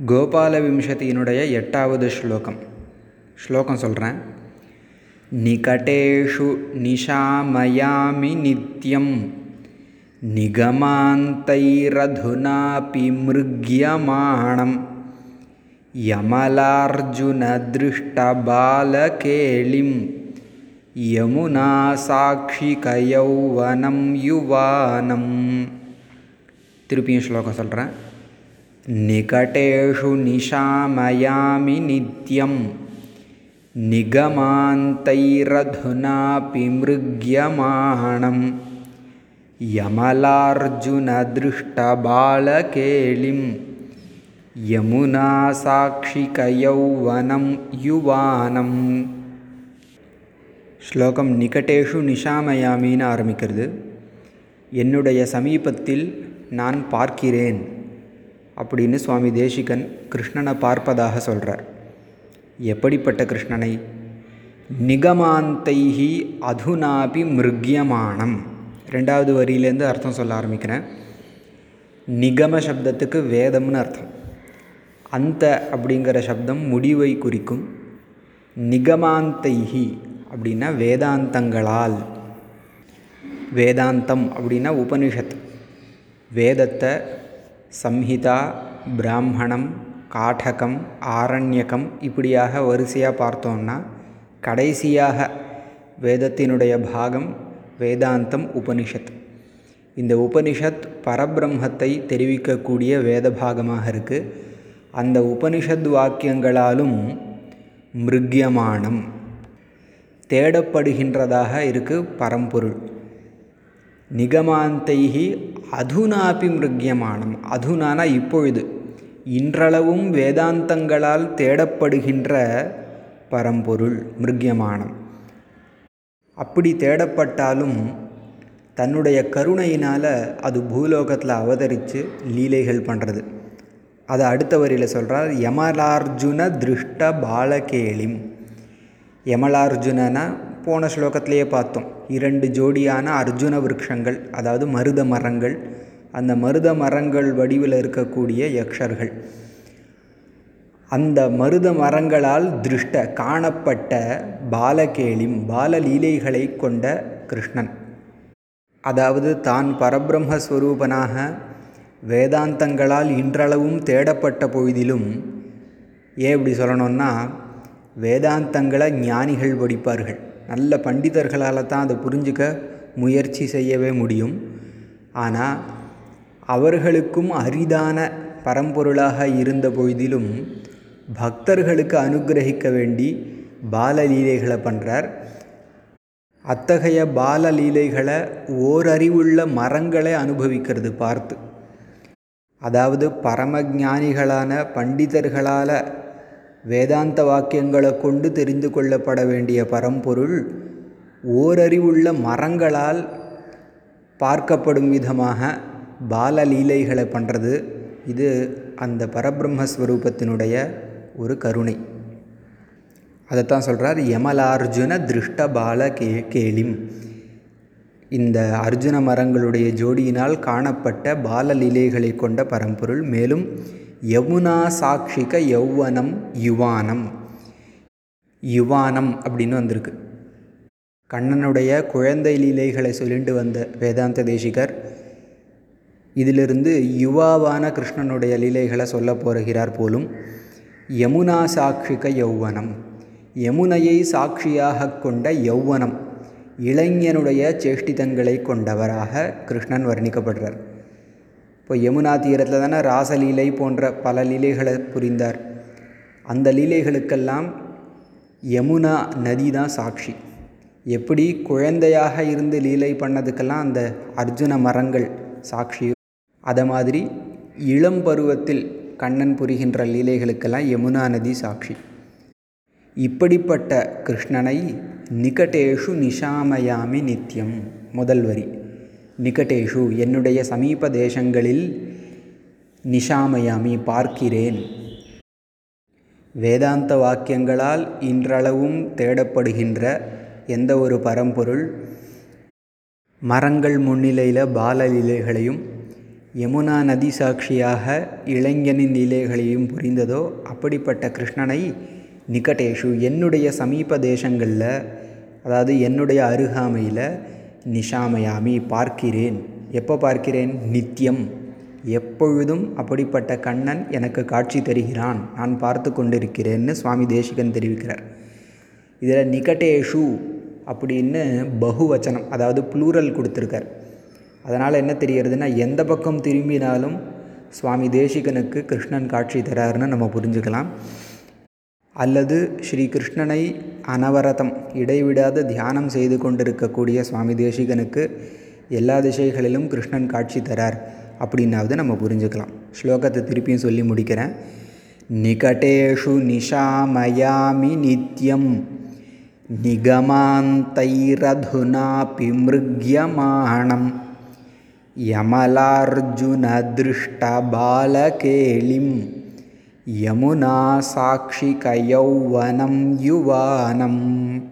கோபாலவிம்சதியினுடைய எட்டாவது ஸ்லோகம். ஸ்லோகம் சொல்கிறேன் நிகடேஷு நிஷாமயாமி நித்யம் நிகமாந்தைரதுனாபி மிருக்யமாணம் யமலார்ஜுனதிருஷ்டபாலகேளிம் யமுனா சாட்சிகயௌவனம் யுவானம். திருப்பியும் ஸ்லோகம் சொல்கிறேன் निकटेषु निशामयामि नित्यं निगमान्तैरधुनापि मृग्यमाणं यमलार्जुनदृष्टबालकेलिं யமுனா சாட்சிகயௌவனம் யுவானம் ஸ்லோகம் நிகட்டேஷு நிஷாமயாமின்னு ஆரம்பிக்கிறது என்னுடைய சமீபத்தில் நான் பார்க்கிறேன் அப்படின்னு சுவாமி தேசிகன் கிருஷ்ணனை பார்ப்பதாக சொல்கிறார் எப்படிப்பட்ட கிருஷ்ணனை? நிகமாந்தைஹி அதுனாபி மிருக்யமானம். ரெண்டாவது வரியிலேருந்து அர்த்தம் சொல்ல ஆரம்பிக்கிறேன். நிகம சப்தத்துக்கு வேதம்னு அர்த்தம். அந்த அப்படிங்கிற சப்தம் முடிவை குறிக்கும். நிகமாந்தைஹி அப்படின்னா வேதாந்தங்களால். வேதாந்தம் அப்படின்னா உபனிஷத். வேதத்தை சம்ஹிதா பிராமணம் காடகம் ஆரண்யகம் இப்படியாக வரிசையாக பார்த்தோம்னா கடைசியாக வேதத்தினுடைய பாகம் வேதாந்தம் உபனிஷத். இந்த உபனிஷத் பரபிரம்மத்தை தெரிவிக்கக்கூடிய வேத பாகமாக இருக்குது அந்த உபனிஷத் வாக்கியங்களாலும் மிருக்யமானம் தேடப்படுகின்றதாக இருக்குது பரம்பொருள். நிகமாந்தைஹி அதுனாபி மிருக்யமானம். அதுனானா இப்பொழுது. இன்றளவும் வேதாந்தங்களால் தேடப்படுகின்ற பரம்பொருள் மிருக்யமானம். அப்படி தேடப்பட்டாலும் தன்னுடைய கருணையினால் அது பூலோகத்தில் அவதரித்து லீலைகள் பண்ணுறது அதை அடுத்த வரியில் சொல்கிறார் யமலார்ஜுன திருஷ்ட பாலகேளிம். யமலார்ஜுனனா போன ஸ்லோகத்திலேயே பார்த்தோம். இரண்டு ஜோடியான அர்ஜுன விருட்சங்கள் அதாவது மருத மரங்கள். அந்த மருத மரங்கள் வடிவில் இருக்கக்கூடிய யக்ஷர்கள். அந்த மருத மரங்களால் திருஷ்ட காணப்பட்ட பாலகேளிம் பாலலீலைகளை கொண்ட கிருஷ்ணன். அதாவது தான் பரபிரம்மஸ்வரூபனாக வேதாந்தங்களால் இன்றளவும் தேடப்பட்ட பொழுதிலும் ஏன் இப்படி சொல்லணும்னா வேதாந்தங்களை ஞானிகள் படிப்பார்கள் நல்ல பண்டிதர்களால் தான் அதை புரிஞ்சுக்க முயற்சி செய்யவே முடியும். ஆனால் அவர்களுக்கும் அரிதான பரம்பொருளாக இருந்த பொழுதிலும் பக்தர்களுக்கு அனுகிரகிக்க வேண்டி பாலலீலைகளை பண்ணுறார் அத்தகைய பாலலீலைகளை ஓரறிவுள்ள மரங்களை அனுபவிக்கிறது பார்த்து. அதாவது பரமஜானிகளான பண்டிதர்களால் வேதாந்த வாக்கியங்களை கொண்டு தெரிந்து கொள்ளப்பட வேண்டிய பரம்பொருள் ஓரறிவுள்ள மரங்களால் பார்க்கப்படும் விதமாக பாலலீலைகளை பண்ணுறது இது அந்த பரபிரம்மஸ்வரூபத்தினுடைய ஒரு கருணை. அதைத்தான் சொல்கிறார் யமலார்ஜுன திருஷ்ட பால கே கேளிம். இந்த அர்ஜுன மரங்களுடைய ஜோடியினால் காணப்பட்ட பாலலீலைகளை கொண்ட பரம்பொருள். மேலும் யமுனா சாட்சிக யௌவனம் யுவானம். யுவானம் அப்படின்னு வந்திருக்கு. கண்ணனுடைய குழந்தை லீலைகளை சொல்லிட்டு வந்த வேதாந்த தேசிகர் இதிலிருந்து யுவாவான கிருஷ்ணனுடைய லீலைகளை சொல்ல போகிறார் போலும் யமுனா சாட்சிக யௌவனம். யமுனையை சாட்சியாக கொண்ட யௌவனம் இளைஞனுடைய சேஷ்டிதங்களை கொண்டவராக கிருஷ்ணன் வர்ணிக்கப்படுறார். இப்போ யமுனா தீரத்தில் தானே ராசலீலை போன்ற பல லீலைகளை புரிந்தார். அந்த லீலைகளுக்கெல்லாம் யமுனா நதி தான் சாட்சி. எப்படி குழந்தையாக இருந்து லீலை பண்ணதுக்கெல்லாம் அந்த அர்ஜுன மரங்கள் சாட்சி. அதை மாதிரி இளம் பருவத்தில் கண்ணன் புரிகின்ற லீலைகளுக்கெல்லாம் யமுனா நதி சாட்சி. இப்படிப்பட்ட கிருஷ்ணனை நிகட்டேஷு நிஷாமயாமி நித்யம் முதல் வரி. நிகட்டேஷு என்னுடைய சமீப தேசங்களில் நிஷாமயாமி பார்க்கிறேன். வேதாந்த வாக்கியங்களால் இன்றளவும் தேடப்படுகின்ற எந்த ஒரு பரம்பொருள் மரங்கள் முன்னிலையில் பாலலீலைகளையும் யமுனா நதி சாட்சியாக இளைஞனின் லீலைகளையும் புரிந்ததோ அப்படிப்பட்ட கிருஷ்ணனை நிகடேஷு என்னுடைய சமீப தேசங்களில் அதாவது என்னுடைய அருகாமையில் நிஷாமயாமி பார்க்கிறேன். எப்போ பார்க்கிறேன்? நித்தியம் எப்பொழுதும் அப்படிப்பட்ட கண்ணன் எனக்கு காட்சி தருகிறான். நான் பார்த்து கொண்டிருக்கிறேன்னு சுவாமி தேசிகன் தெரிவிக்கிறார். இதில் நிகட்டேஷு அப்படின்னு பகுவச்சனம் அதாவது ப்ளூரல் கொடுத்துருக்கார். அதனால் என்ன தெரியறதுன்னா எந்த பக்கம் திரும்பினாலும் சுவாமி தேசிகனுக்கு கிருஷ்ணன் காட்சி தராருன்னு நம்ம புரிஞ்சுக்கலாம். அல்லது ஸ்ரீ கிருஷ்ணனை அனவரதம் இடைவிடாத தியானம் செய்து கொண்டிருக்கக்கூடிய சுவாமி தேசிகனுக்கு எல்லா திசைகளிலும் கிருஷ்ணன் காட்சி தரார். அப்படின்னாவது நம்ம புரிஞ்சுக்கலாம். ஸ்லோகத்தை திருப்பியும் சொல்லி முடிக்கிறேன். நிகடேஷு நிஷாமயாமி நித்யம் நிகமாந்தைரதுனாபி மிருக்யமாணம் यमुना साक्षिकयौवनं युवानम्